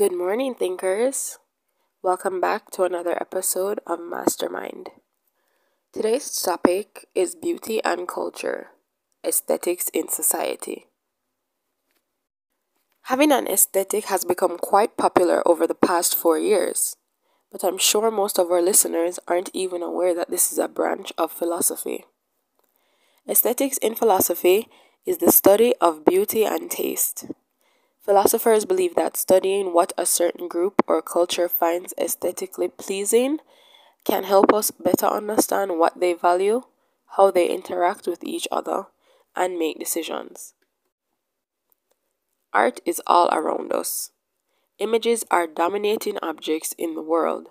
morning, thinkers. Welcome back to another episode of Mastermind. Today's topic is beauty and culture, aesthetics in society. Having an aesthetic has become quite popular over the past four years, but I'm sure most of our listeners aren't even aware that this is a branch of philosophy. Aesthetics in philosophy is the study of beauty and taste. Philosophers believe that studying what a certain group or culture finds aesthetically pleasing can help us better understand what they value, how they interact with each other, and make decisions. Art is all around us. Images are dominating objects in the world.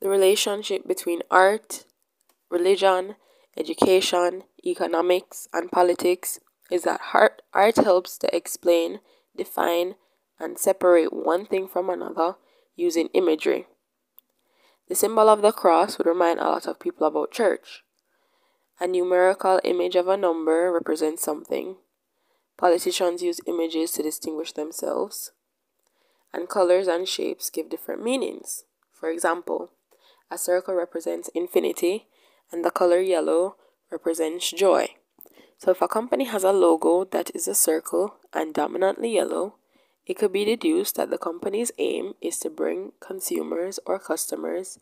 The relationship between art, religion, education, economics, and politics is that art, art helps to explain, define, and separate one thing from another using imagery. The symbol of the cross would remind a lot of people about church. A numerical image of a number represents something. Politicians use images to distinguish themselves. And colors and shapes give different meanings. For example, a circle represents infinity, and the color yellow represents joy. So if a company has a logo that is a circle and dominantly yellow, it could be deduced that the company's aim is to bring consumers or customers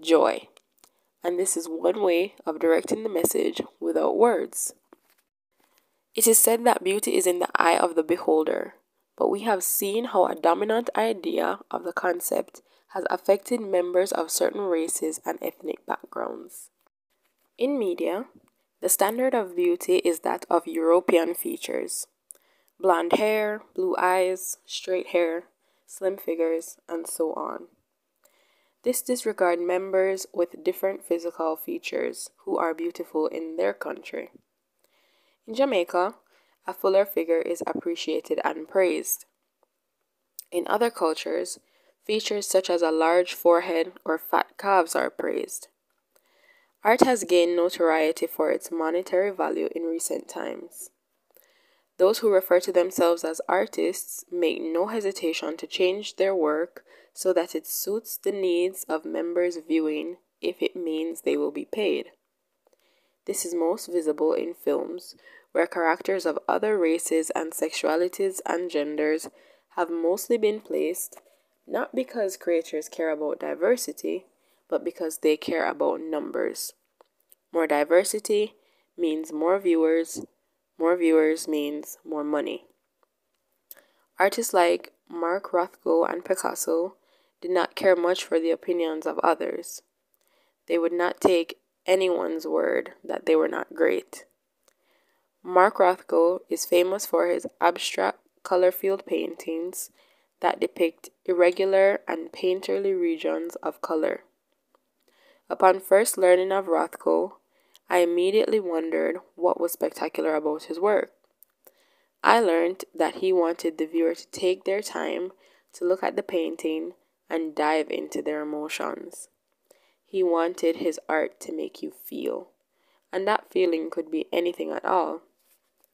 joy. And this is one way of directing the message without words. It is said that beauty is in the eye of the beholder, but we have seen how a dominant idea of the concept has affected members of certain races and ethnic backgrounds. In media, the standard of beauty is that of European features blonde hair, blue eyes, straight hair, slim figures, and so on. This disregards members with different physical features who are beautiful in their country. In Jamaica, a fuller figure is appreciated and praised. In other cultures, features such as a large forehead or fat calves are praised. Art has gained notoriety for its monetary value in recent times. Those who refer to themselves as artists make no hesitation to change their work so that it suits the needs of members viewing if it means they will be paid. This is most visible in films where characters of other races and sexualities and genders have mostly been placed not because creators care about diversity, but because they care about numbers. More diversity means more viewers, more viewers means more money. Artists like Mark Rothko and Picasso did not care much for the opinions of others. They would not take anyone's word that they were not great. Mark Rothko is famous for his abstract color field paintings that depict irregular and painterly regions of color. Upon first learning of Rothko, I immediately wondered what was spectacular about his work. I learned that he wanted the viewer to take their time to look at the painting and dive into their emotions. He wanted his art to make you feel, and that feeling could be anything at all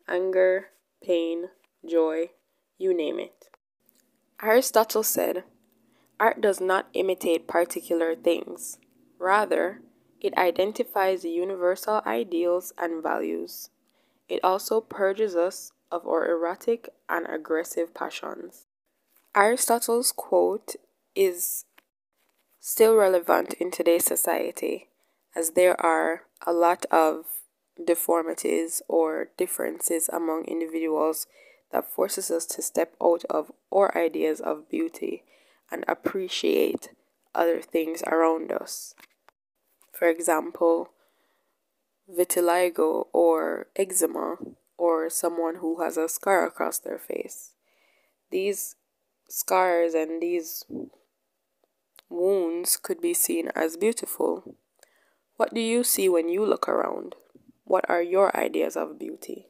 anger, pain, joy, you name it. Aristotle said, Art does not imitate particular things. Rather, it identifies universal ideals and values. It also purges us of our erratic and aggressive passions. Aristotle's quote is still relevant in today's society as there are a lot of deformities or differences among individuals that forces us to step out of our ideas of beauty and appreciate other things around us for example, vitiligo or eczema, or someone who has a scar across their face. These scars and these wounds could be seen as beautiful. What do you see when you look around? What are your ideas of beauty?